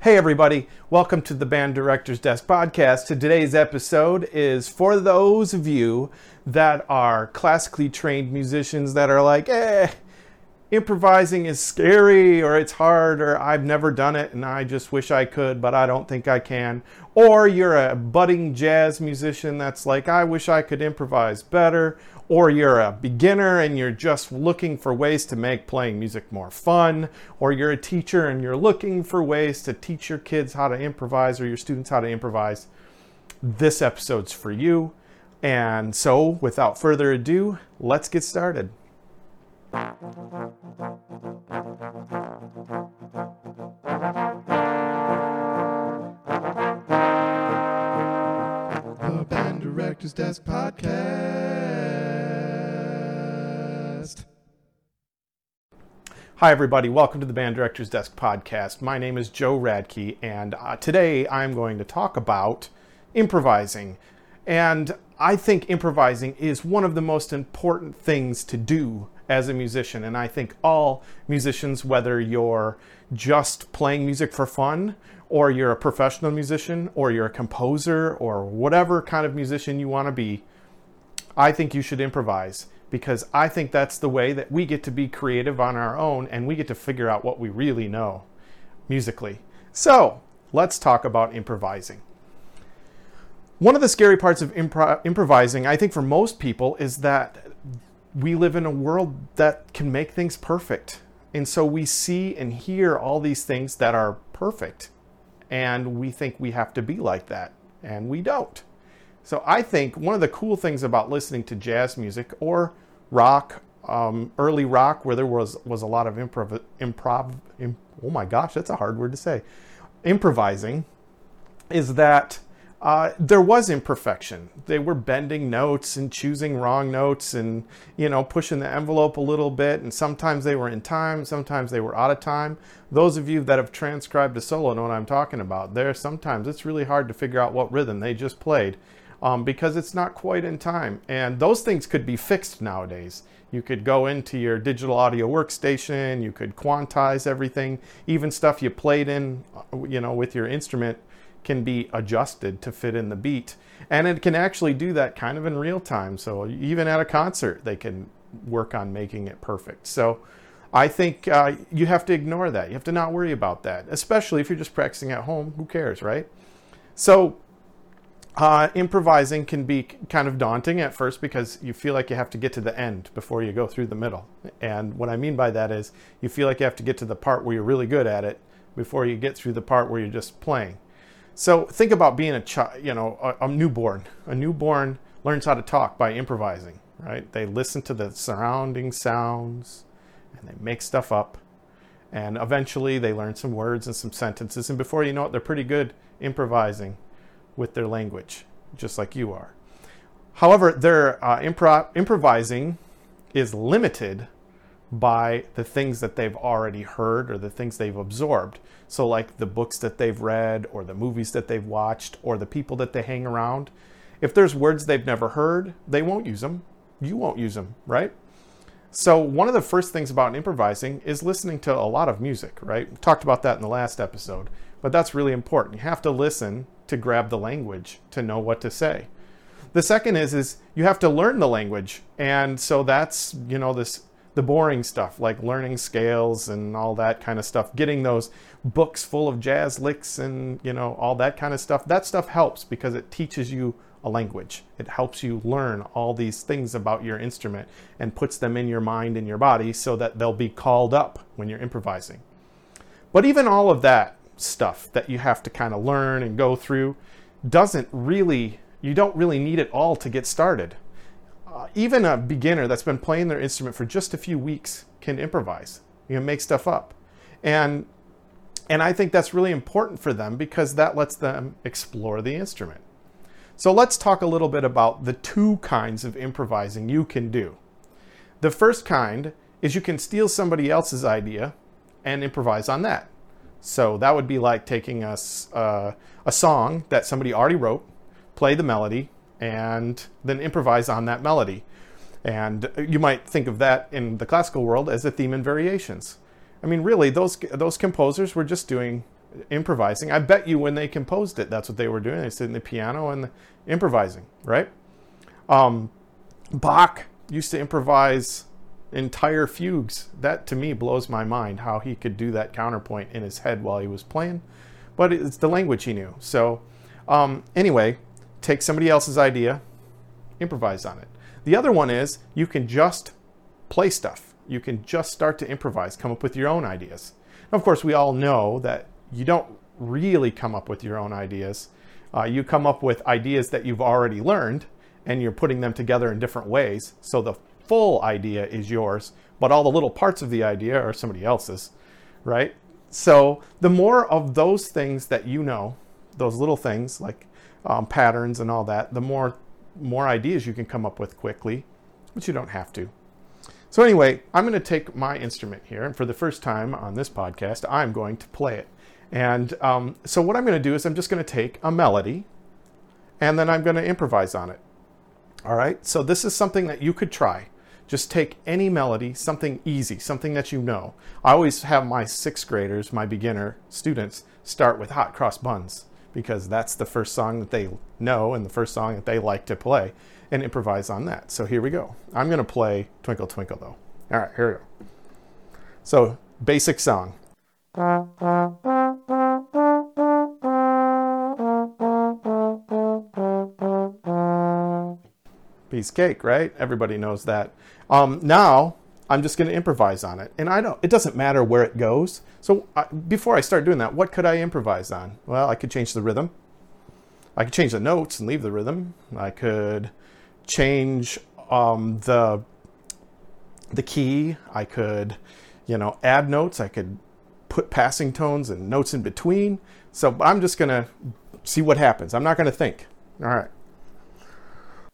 Hey, everybody, welcome to the Band Director's Desk podcast. Today's episode is for those of you that are classically trained musicians that are like, eh, improvising is scary or it's hard or I've never done it and I just wish I could, but I don't think I can. Or you're a budding jazz musician that's like, I wish I could improvise better. Or you're a beginner and you're just looking for ways to make playing music more fun. Or you're a teacher and you're looking for ways to teach your kids how to improvise or your students how to improvise. This episode's for you. And so, without further ado, let's get started. The Band Director's Desk Podcast. Hi, everybody. Welcome to the Band Director's Desk podcast. My name is Joe Radke, and uh, today I'm going to talk about improvising. And I think improvising is one of the most important things to do as a musician. And I think all musicians, whether you're just playing music for fun, or you're a professional musician, or you're a composer, or whatever kind of musician you want to be, I think you should improvise because I think that's the way that we get to be creative on our own and we get to figure out what we really know musically. So, let's talk about improvising. One of the scary parts of impro- improvising, I think, for most people, is that we live in a world that can make things perfect. And so we see and hear all these things that are perfect. And we think we have to be like that. And we don't. So I think one of the cool things about listening to jazz music or rock, um, early rock, where there was, was a lot of improv, improv, im- oh my gosh, that's a hard word to say, improvising, is that uh, there was imperfection. They were bending notes and choosing wrong notes and, you know, pushing the envelope a little bit. And sometimes they were in time, sometimes they were out of time. Those of you that have transcribed a solo know what I'm talking about. There, sometimes it's really hard to figure out what rhythm they just played um, because it's not quite in time. And those things could be fixed nowadays. You could go into your digital audio workstation, you could quantize everything, even stuff you played in, uh, you know, with your instrument can be adjusted to fit in the beat. And it can actually do that kind of in real time. So even at a concert, they can work on making it perfect. So I think uh, you have to ignore that. You have to not worry about that, especially if you're just practicing at home. Who cares, right? So uh, improvising can be kind of daunting at first because you feel like you have to get to the end before you go through the middle. And what I mean by that is you feel like you have to get to the part where you're really good at it before you get through the part where you're just playing. So think about being a child, you know, a, a, newborn. A newborn learns how to talk by improvising, right? They listen to the surrounding sounds and they make stuff up. And eventually they learn some words and some sentences. And before you know it, they're pretty good improvising with their language, just like you are. However, their uh, impro- improvising is limited by the things that they've already heard or the things they've absorbed. So, like the books that they've read, or the movies that they've watched, or the people that they hang around. If there's words they've never heard, they won't use them. You won't use them, right? So, one of the first things about improvising is listening to a lot of music, right? We talked about that in the last episode, but that's really important. You have to listen to grab the language to know what to say. The second is is you have to learn the language. And so that's, you know, this the boring stuff like learning scales and all that kind of stuff getting those books full of jazz licks and you know all that kind of stuff that stuff helps because it teaches you a language it helps you learn all these things about your instrument and puts them in your mind and your body so that they'll be called up when you're improvising but even all of that stuff that you have to kind of learn and go through doesn't really you don't really need it all to get started uh, even a beginner that's been playing their instrument for just a few weeks can improvise, you know, make stuff up. And and I think that's really important for them because that lets them explore the instrument. So let's talk a little bit about the two kinds of improvising you can do. The first kind is you can steal somebody else's idea and improvise on that. So that would be like taking a, uh, a song that somebody already wrote, play the melody, and then improvise on that melody. And you might think of that in the classical world as a theme and variations. I mean, really, those those composers were just doing improvising. I bet you when they composed it, that's what they were doing. They sit in the piano and improvising, right? Um, Bach used to improvise entire fugues. That to me blows my mind how he could do that counterpoint in his head while he was playing. But it's the language he knew. So, um, anyway, take somebody else's idea, improvise on it. The other one is you can just play stuff. You can just start to improvise, come up with your own ideas. Of course, we all know that you don't really come up with your own ideas. Uh, you come up with ideas that you've already learned and you're putting them together in different ways. So the full idea is yours, but all the little parts of the idea are somebody else's, right? So the more of those things that you know, those little things like um, patterns and all that, the more more ideas you can come up with quickly, but you don't have to. So anyway, I'm going to take my instrument here, and for the first time on this podcast, I'm going to play it. And um, so what I'm going to do is I'm just going to take a melody, and then I'm going to improvise on it. All right. So this is something that you could try. Just take any melody, something easy, something that you know. I always have my sixth graders, my beginner students, start with Hot Cross Buns because that's the first song that they know and the first song that they like to play and improvise on that. So here we go. I'm going to play Twinkle Twinkle though. All right, here we go. So, basic song. Piece cake, right? Everybody knows that. Um, now, I'm just going to improvise on it. And I don't, it doesn't matter where it goes. So I, before I start doing that, what could I improvise on? Well, I could change the rhythm. I could change the notes and leave the rhythm. I could change um, the the key. I could, you know, add notes. I could put passing tones and notes in between. So I'm just gonna see what happens. I'm not gonna think. All right.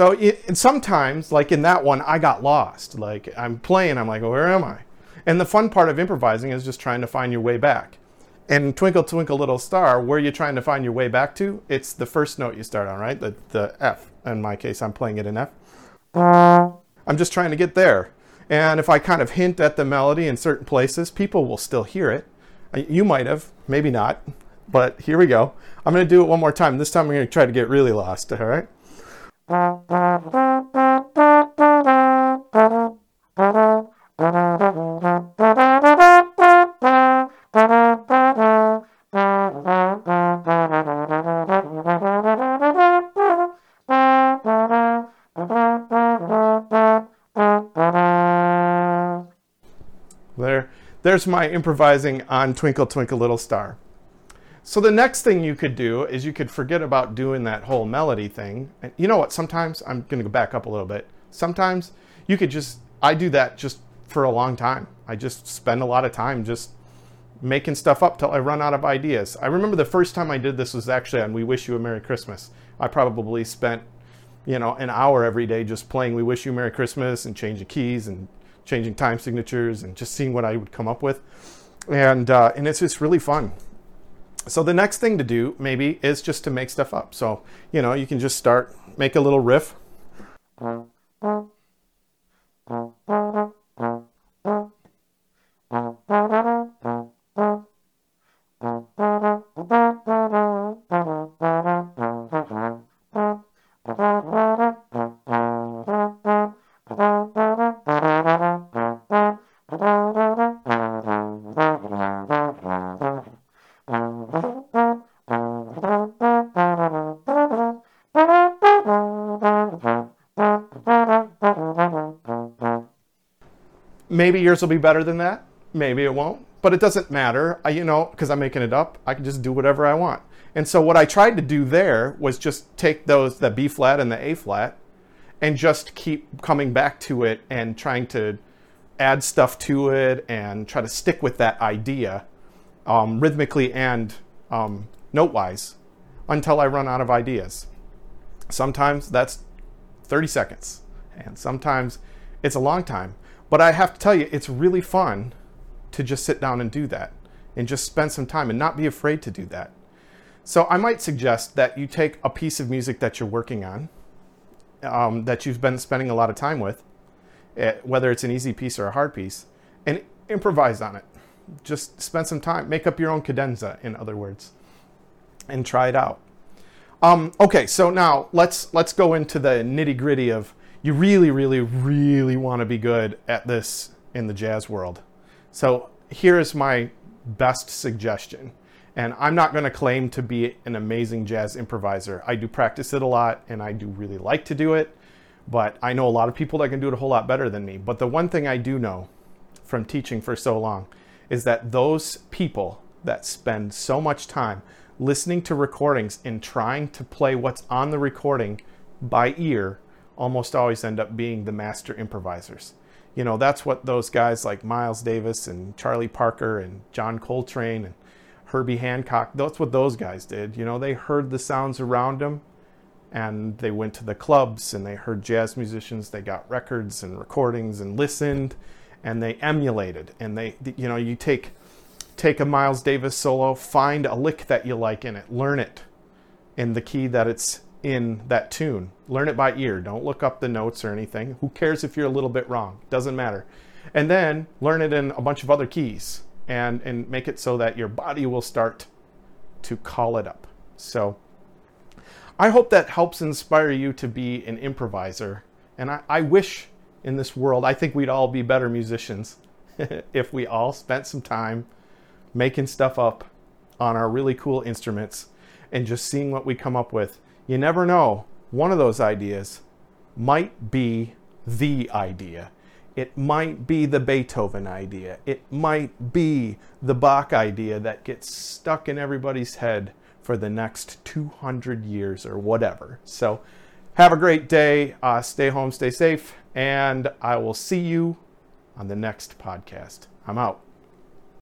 So it, and sometimes, like in that one, I got lost. Like I'm playing, I'm like, where am I? And the fun part of improvising is just trying to find your way back. And Twinkle Twinkle Little Star, where you're trying to find your way back to, it's the first note you start on, right? The, the F. In my case, I'm playing it in F. I'm just trying to get there. And if I kind of hint at the melody in certain places, people will still hear it. Uh, you might have, maybe not. But here we go. I'm going to do it one more time. This time I'm going to try to get really lost, all right? There, there's my improvising on Twinkle Twinkle Little Star. So the next thing you could do is you could forget about doing that whole melody thing. And you know what? Sometimes I'm going to go back up a little bit. Sometimes you could just I do that just for a long time. I just spend a lot of time just making stuff up till I run out of ideas. I remember the first time I did this was actually on We Wish You a Merry Christmas. I probably spent, you know, an hour every day just playing We Wish You a Merry Christmas and changing keys and changing time signatures and just seeing what I would come up with. And uh, and it's just really fun. So the next thing to do maybe is just to make stuff up. So, you know, you can just start make a little riff. Maybe yours will be better than that. Maybe it won't. But it doesn't matter. I, you know, because I'm making it up. I can just do whatever I want. And so what I tried to do there was just take those the B flat and the A flat, and just keep coming back to it and trying to add stuff to it and try to stick with that idea um, rhythmically and um, note wise. until I run out of ideas. Sometimes that's 30 seconds, and sometimes it's a long time. But I have to tell you, it's really fun to just sit down and do that and just spend some time and not be afraid to do that. So I might suggest that you take a piece of music that you're working on, um, that you've been spending a lot of time with, eh, whether it's an easy piece or a hard piece, and improvise on it. Just spend some time, make up your own cadenza, in other words, and try it out. Um, okay, so now let's let's go into the nitty gritty of you really, really, really want to be good at this in the jazz world. So here is my best suggestion. And I'm not going to claim to be an amazing jazz improviser. I do practice it a lot and I do really like to do it, but I know a lot of people that can do it a whole lot better than me. But the one thing I do know from teaching for so long is that those people that spend so much time listening to recordings and trying to play what's on the recording by ear almost always end up being the master improvisers. You know, that's what those guys like Miles Davis and Charlie Parker and John Coltrane and Herbie Hancock, that's what those guys did. You know, they heard the sounds around them and they went to the clubs and they heard jazz musicians, they got records and recordings and listened and they emulated and they you know, you take take a Miles Davis solo, find a lick that you like in it, learn it in the key that it's in that tune. Learn it by ear. Don't look up the notes or anything. Who cares if you're a little bit wrong? Doesn't matter. And then learn it in a bunch of other keys and, and make it so that your body will start to call it up. So I hope that helps inspire you to be an improviser. And I, I wish in this world, I think we'd all be better musicians if we all spent some time making stuff up on our really cool instruments and just seeing what we come up with you never know. One of those ideas might be the idea. It might be the Beethoven idea. It might be the Bach idea that gets stuck in everybody's head for the next 200 years or whatever. So, have a great day. Uh, stay home, stay safe, and I will see you on the next podcast. I'm out.